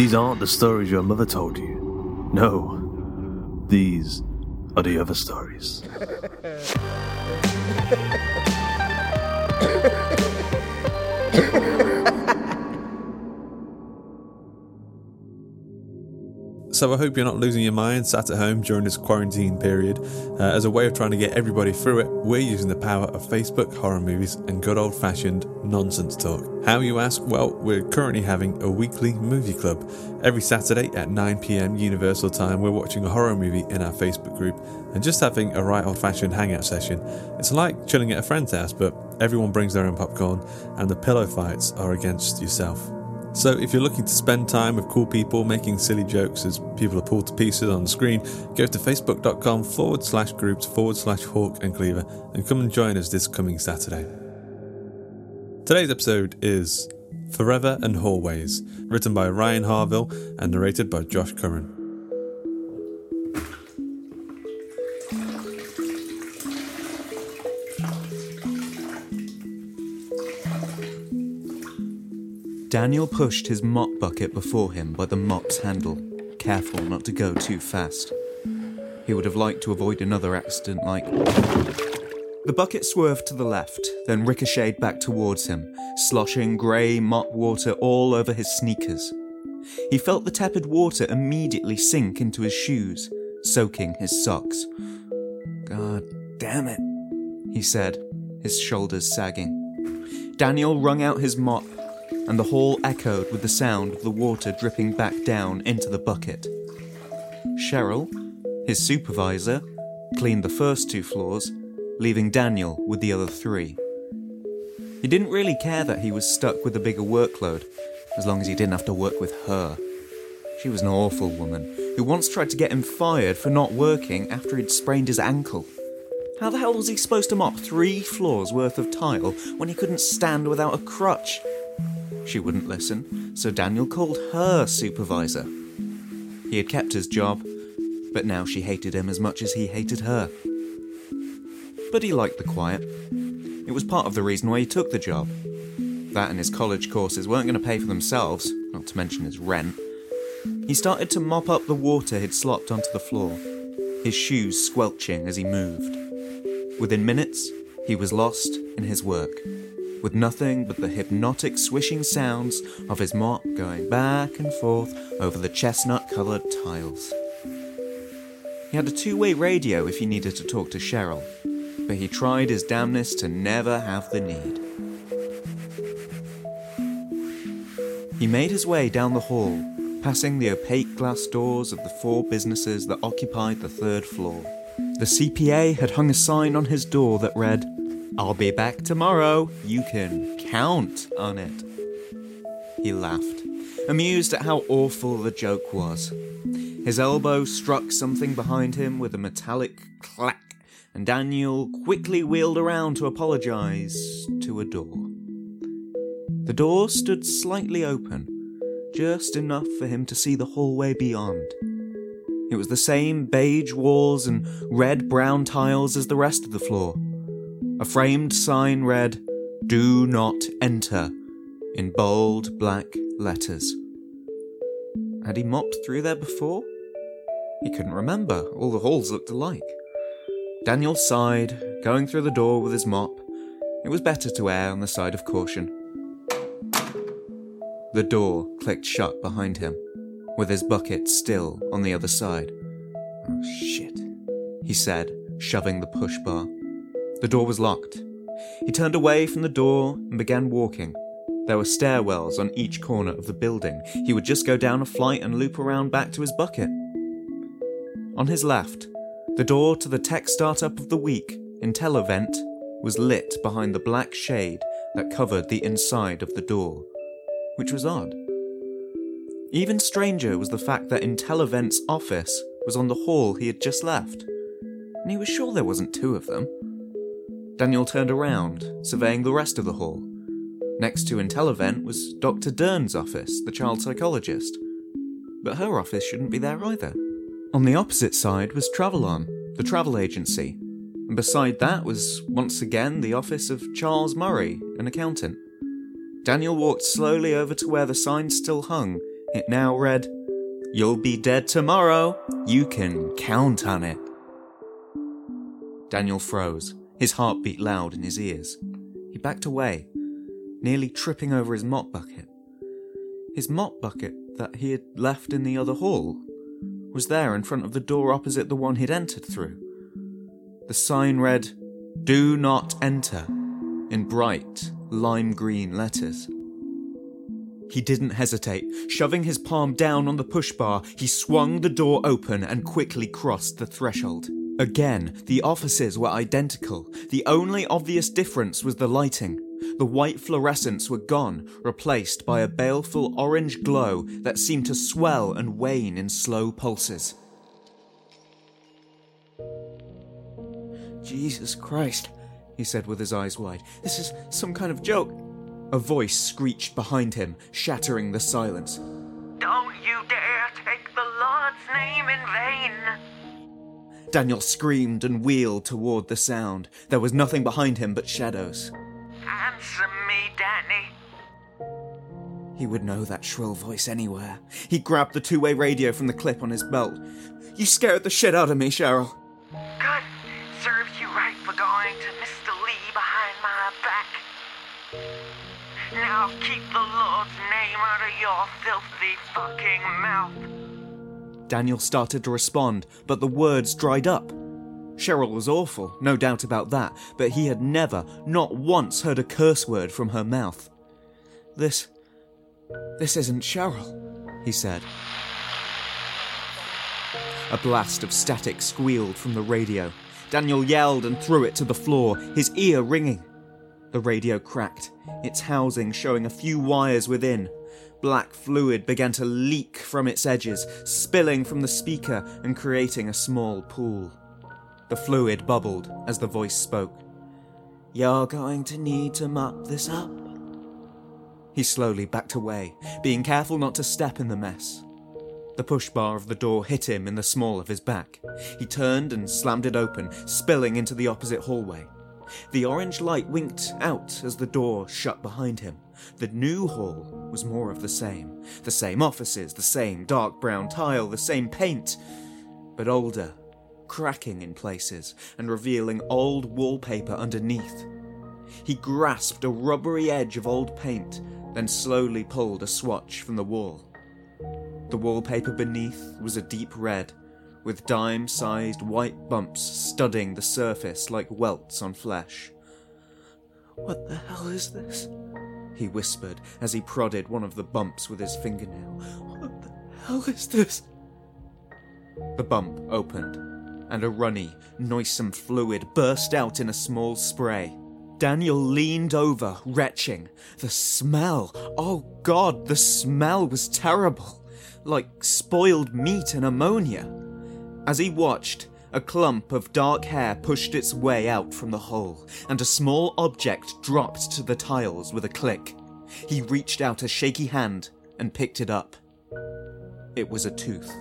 These aren't the stories your mother told you. No, these are the other stories. So I hope you're not losing your mind sat at home during this quarantine period. Uh, as a way of trying to get everybody through it, we're using the power of Facebook, horror movies, and good old fashioned nonsense talk. How you ask? Well, we're currently having a weekly movie club. Every Saturday at 9pm Universal Time, we're watching a horror movie in our Facebook group and just having a right old fashioned hangout session. It's like chilling at a friend's house, but everyone brings their own popcorn and the pillow fights are against yourself. So, if you're looking to spend time with cool people making silly jokes as people are pulled to pieces on the screen, go to facebook.com forward slash groups forward slash hawk and cleaver and come and join us this coming Saturday. Today's episode is Forever and Hallways, written by Ryan Harville and narrated by Josh Curran. Daniel pushed his mop bucket before him by the mop's handle, careful not to go too fast. He would have liked to avoid another accident like. The bucket swerved to the left, then ricocheted back towards him, sloshing grey mop water all over his sneakers. He felt the tepid water immediately sink into his shoes, soaking his socks. God damn it, he said, his shoulders sagging. Daniel wrung out his mop, and the hall echoed with the sound of the water dripping back down into the bucket. Cheryl, his supervisor, cleaned the first two floors, leaving Daniel with the other three. He didn't really care that he was stuck with a bigger workload, as long as he didn't have to work with her. She was an awful woman who once tried to get him fired for not working after he'd sprained his ankle. How the hell was he supposed to mop three floors worth of tile when he couldn't stand without a crutch? She wouldn't listen, so Daniel called her supervisor. He had kept his job, but now she hated him as much as he hated her. But he liked the quiet. It was part of the reason why he took the job. That and his college courses weren't going to pay for themselves, not to mention his rent. He started to mop up the water he'd slopped onto the floor, his shoes squelching as he moved. Within minutes, he was lost in his work, with nothing but the hypnotic swishing sounds of his mop going back and forth over the chestnut coloured tiles. He had a two way radio if he needed to talk to Cheryl, but he tried his damnedest to never have the need. He made his way down the hall, passing the opaque glass doors of the four businesses that occupied the third floor. The CPA had hung a sign on his door that read, I'll be back tomorrow. You can count on it. He laughed, amused at how awful the joke was. His elbow struck something behind him with a metallic clack, and Daniel quickly wheeled around to apologize to a door. The door stood slightly open, just enough for him to see the hallway beyond. It was the same beige walls and red brown tiles as the rest of the floor. A framed sign read, Do not enter, in bold black letters. Had he mopped through there before? He couldn't remember, all the halls looked alike. Daniel sighed, going through the door with his mop. It was better to err on the side of caution. The door clicked shut behind him, with his bucket still on the other side. Oh, shit, he said, shoving the push bar. The door was locked. He turned away from the door and began walking. There were stairwells on each corner of the building. He would just go down a flight and loop around back to his bucket. On his left, the door to the tech startup of the week, IntelliVent, was lit behind the black shade that covered the inside of the door which was odd. Even stranger was the fact that IntelliVent's office was on the hall he had just left, and he was sure there wasn't two of them. Daniel turned around, surveying the rest of the hall. Next to IntelliVent was Dr. Dern's office, the child psychologist. But her office shouldn't be there either. On the opposite side was Travelon, the travel agency, and beside that was once again the office of Charles Murray, an accountant. Daniel walked slowly over to where the sign still hung. It now read, You'll be dead tomorrow. You can count on it. Daniel froze, his heart beat loud in his ears. He backed away, nearly tripping over his mop bucket. His mop bucket that he had left in the other hall was there in front of the door opposite the one he'd entered through. The sign read, Do not enter, in bright, lime green letters. He didn't hesitate. Shoving his palm down on the push bar, he swung the door open and quickly crossed the threshold. Again, the offices were identical. The only obvious difference was the lighting. The white fluorescents were gone, replaced by a baleful orange glow that seemed to swell and wane in slow pulses. Jesus Christ, he said with his eyes wide. This is some kind of joke. A voice screeched behind him, shattering the silence. Don't you dare take the Lord's name in vain! Daniel screamed and wheeled toward the sound. There was nothing behind him but shadows. Answer me, Danny. He would know that shrill voice anywhere. He grabbed the two way radio from the clip on his belt. You scared the shit out of me, Cheryl. Good. Serves you right for going to Mr. Lee behind my back. Now keep the Lord's name out of your filthy fucking mouth. Daniel started to respond, but the words dried up. Cheryl was awful, no doubt about that, but he had never, not once, heard a curse word from her mouth. This. This isn't Cheryl, he said. A blast of static squealed from the radio. Daniel yelled and threw it to the floor, his ear ringing. The radio cracked, its housing showing a few wires within. Black fluid began to leak from its edges, spilling from the speaker and creating a small pool. The fluid bubbled as the voice spoke. You're going to need to mop this up. He slowly backed away, being careful not to step in the mess. The push bar of the door hit him in the small of his back. He turned and slammed it open, spilling into the opposite hallway. The orange light winked out as the door shut behind him. The new hall was more of the same. The same offices, the same dark brown tile, the same paint, but older, cracking in places and revealing old wallpaper underneath. He grasped a rubbery edge of old paint, then slowly pulled a swatch from the wall. The wallpaper beneath was a deep red, with dime sized white bumps studding the surface like welts on flesh. What the hell is this? he whispered as he prodded one of the bumps with his fingernail. What the hell is this? The bump opened, and a runny, noisome fluid burst out in a small spray. Daniel leaned over, retching. The smell! Oh god, the smell was terrible! Like spoiled meat and ammonia. As he watched, a clump of dark hair pushed its way out from the hole, and a small object dropped to the tiles with a click. He reached out a shaky hand and picked it up. It was a tooth.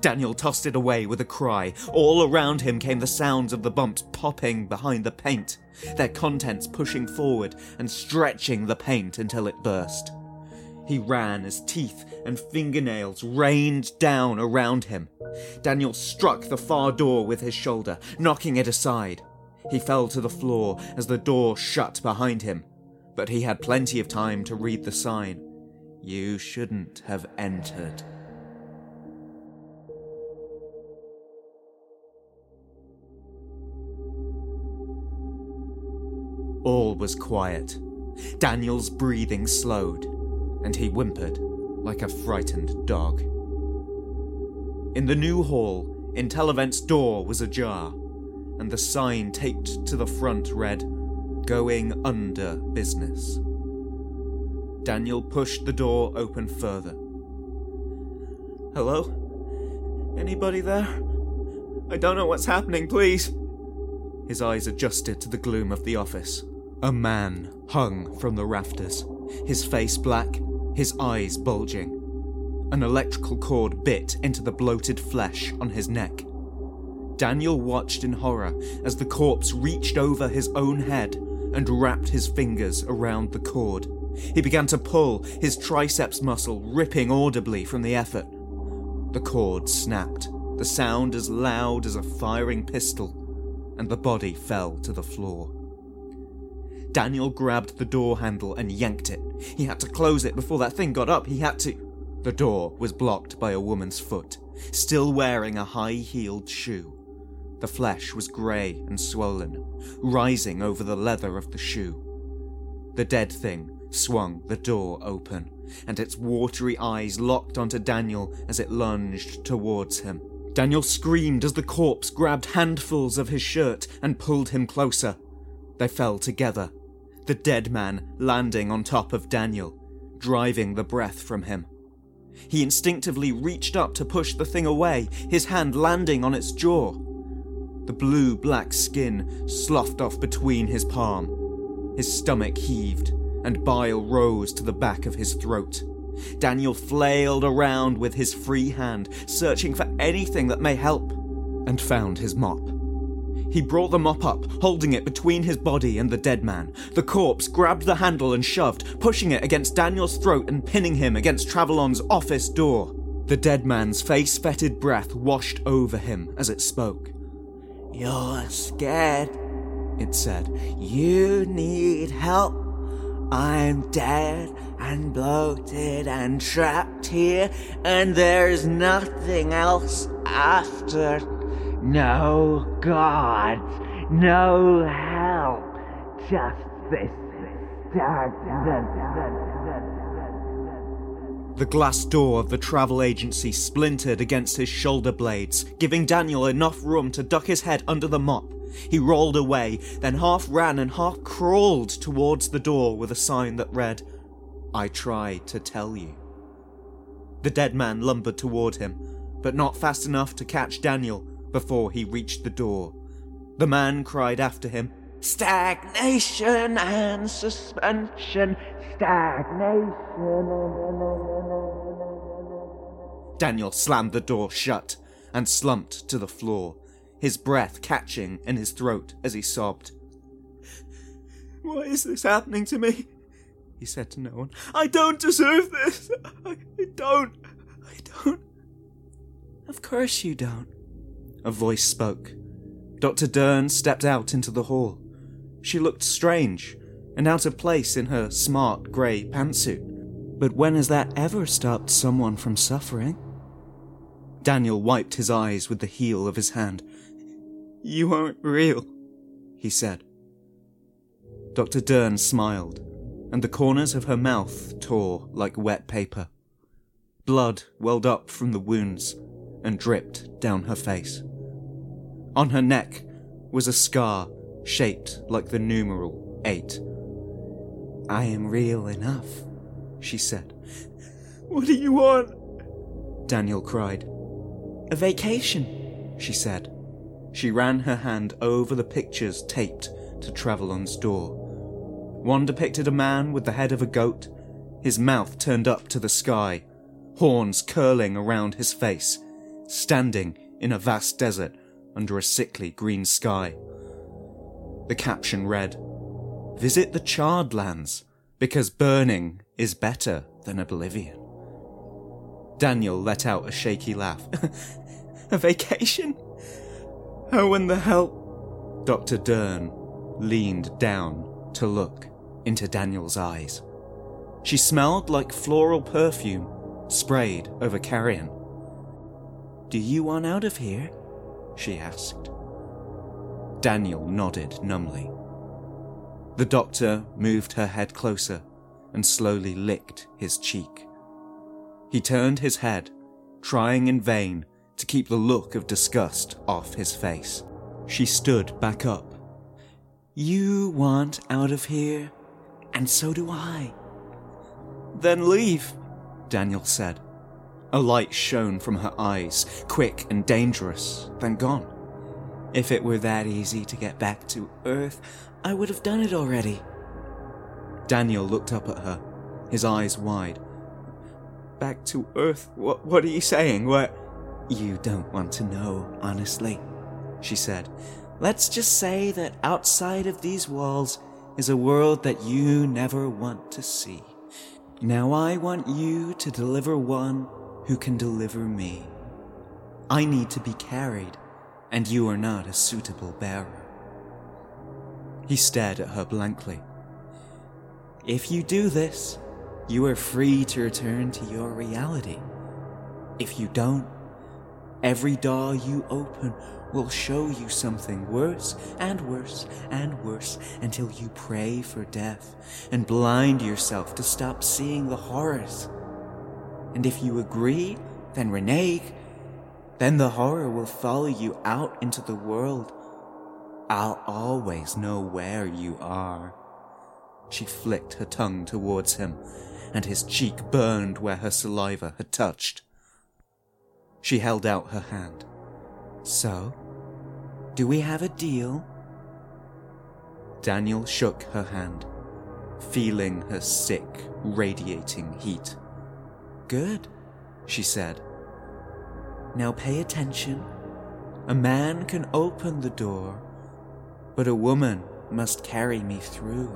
Daniel tossed it away with a cry. All around him came the sounds of the bumps popping behind the paint, their contents pushing forward and stretching the paint until it burst. He ran as teeth and fingernails rained down around him. Daniel struck the far door with his shoulder, knocking it aside. He fell to the floor as the door shut behind him, but he had plenty of time to read the sign. You shouldn't have entered. All was quiet. Daniel's breathing slowed, and he whimpered like a frightened dog. In the new hall, Intellivent's door was ajar, and the sign taped to the front read, Going Under Business. Daniel pushed the door open further. Hello? Anybody there? I don't know what's happening, please. His eyes adjusted to the gloom of the office. A man hung from the rafters, his face black, his eyes bulging. An electrical cord bit into the bloated flesh on his neck. Daniel watched in horror as the corpse reached over his own head and wrapped his fingers around the cord. He began to pull, his triceps muscle ripping audibly from the effort. The cord snapped, the sound as loud as a firing pistol, and the body fell to the floor. Daniel grabbed the door handle and yanked it. He had to close it before that thing got up. He had to. The door was blocked by a woman's foot, still wearing a high heeled shoe. The flesh was grey and swollen, rising over the leather of the shoe. The dead thing swung the door open, and its watery eyes locked onto Daniel as it lunged towards him. Daniel screamed as the corpse grabbed handfuls of his shirt and pulled him closer. They fell together, the dead man landing on top of Daniel, driving the breath from him. He instinctively reached up to push the thing away, his hand landing on its jaw. The blue black skin sloughed off between his palm. His stomach heaved, and bile rose to the back of his throat. Daniel flailed around with his free hand, searching for anything that may help, and found his mop. He brought the mop up, holding it between his body and the dead man. The corpse grabbed the handle and shoved, pushing it against Daniel's throat and pinning him against Travelon's office door. The dead man's face fetid breath washed over him as it spoke. You're scared, it said. You need help. I'm dead and bloated and trapped here, and there's nothing else after. No gods, no help, just this The glass door of the travel agency splintered against his shoulder blades, giving Daniel enough room to duck his head under the mop. He rolled away, then half ran and half crawled towards the door with a sign that read, I tried to tell you. The dead man lumbered toward him, but not fast enough to catch Daniel before he reached the door. The man cried after him, Stagnation and suspension, stagnation. Daniel slammed the door shut and slumped to the floor, his breath catching in his throat as he sobbed. Why is this happening to me? He said to no one. I don't deserve this. I don't. I don't. Of course you don't, a voice spoke. Dr. Dern stepped out into the hall. She looked strange and out of place in her smart grey pantsuit. But when has that ever stopped someone from suffering? Daniel wiped his eyes with the heel of his hand. You aren't real, he said. Dr. Dern smiled and the corners of her mouth tore like wet paper. Blood welled up from the wounds and dripped down her face. On her neck was a scar shaped like the numeral 8. I am real enough, she said. What do you want? Daniel cried. A vacation, she said. She ran her hand over the pictures taped to Travelon's door. One depicted a man with the head of a goat, his mouth turned up to the sky, horns curling around his face, standing in a vast desert under a sickly green sky. The caption read, Visit the charred lands, because burning is better than oblivion. Daniel let out a shaky laugh. a vacation? Oh, and the hell? Dr. Dern leaned down to look into Daniel's eyes. She smelled like floral perfume sprayed over carrion. Do you want out of here? She asked. Daniel nodded numbly. The doctor moved her head closer and slowly licked his cheek. He turned his head, trying in vain to keep the look of disgust off his face. She stood back up. You want out of here, and so do I. Then leave, Daniel said. A light shone from her eyes, quick and dangerous, then gone. If it were that easy to get back to Earth, I would have done it already. Daniel looked up at her, his eyes wide. Back to Earth? What, what are you saying? What? You don't want to know, honestly, she said. Let's just say that outside of these walls is a world that you never want to see. Now I want you to deliver one who can deliver me. I need to be carried, and you are not a suitable bearer. He stared at her blankly. If you do this, you are free to return to your reality. If you don't, every door you open will show you something worse and worse and worse until you pray for death and blind yourself to stop seeing the horrors. And if you agree, then renege. Then the horror will follow you out into the world. I'll always know where you are. She flicked her tongue towards him, and his cheek burned where her saliva had touched. She held out her hand. So, do we have a deal? Daniel shook her hand, feeling her sick, radiating heat. Good, she said. Now pay attention. A man can open the door, but a woman must carry me through.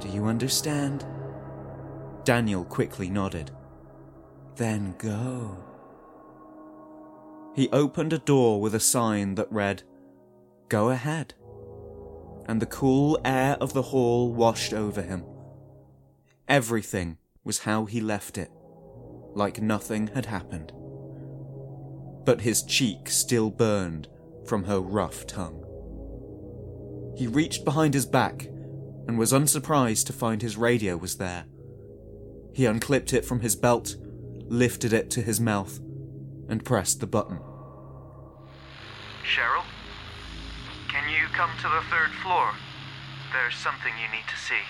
Do you understand? Daniel quickly nodded. Then go. He opened a door with a sign that read, Go ahead. And the cool air of the hall washed over him. Everything was how he left it, like nothing had happened. But his cheek still burned from her rough tongue. He reached behind his back and was unsurprised to find his radio was there. He unclipped it from his belt, lifted it to his mouth, and pressed the button. Cheryl? Can you come to the third floor? There's something you need to see.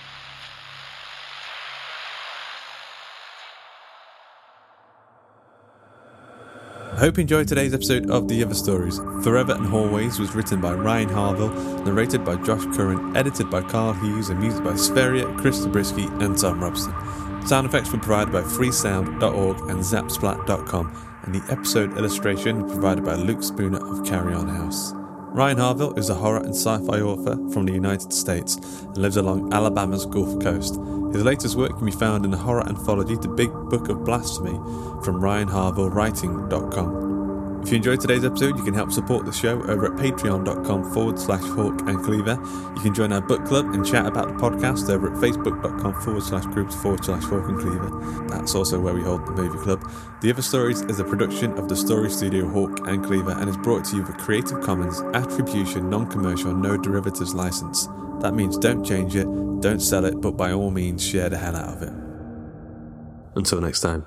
Hope you enjoyed today's episode of The Other Stories. Forever and Hallways was written by Ryan Harville, narrated by Josh Curran, edited by Karl Hughes, and music by Spheria, Chris Zabriskie, and Thom Robson. Sound effects were provided by freesound.org and zapsplat.com, and the episode illustration provided by Luke Spooner of Carrion House. Ryan Harville is a horror and sci fi author from the United States and lives along Alabama's Gulf Coast. His latest work can be found in the horror anthology The Big Book of Blasphemy from RyanHarvilleWriting.com. If you enjoyed today's episode, you can help support the show over at patreon.com forward slash hawk and cleaver. You can join our book club and chat about the podcast over at facebook.com forward slash groups forward slash hawk and cleaver. That's also where we hold the movie club. The Other Stories is a production of the Story Studio Hawk and Cleaver and is brought to you with Creative Commons Attribution Non Commercial No Derivatives license. That means don't change it, don't sell it, but by all means share the hell out of it. Until next time.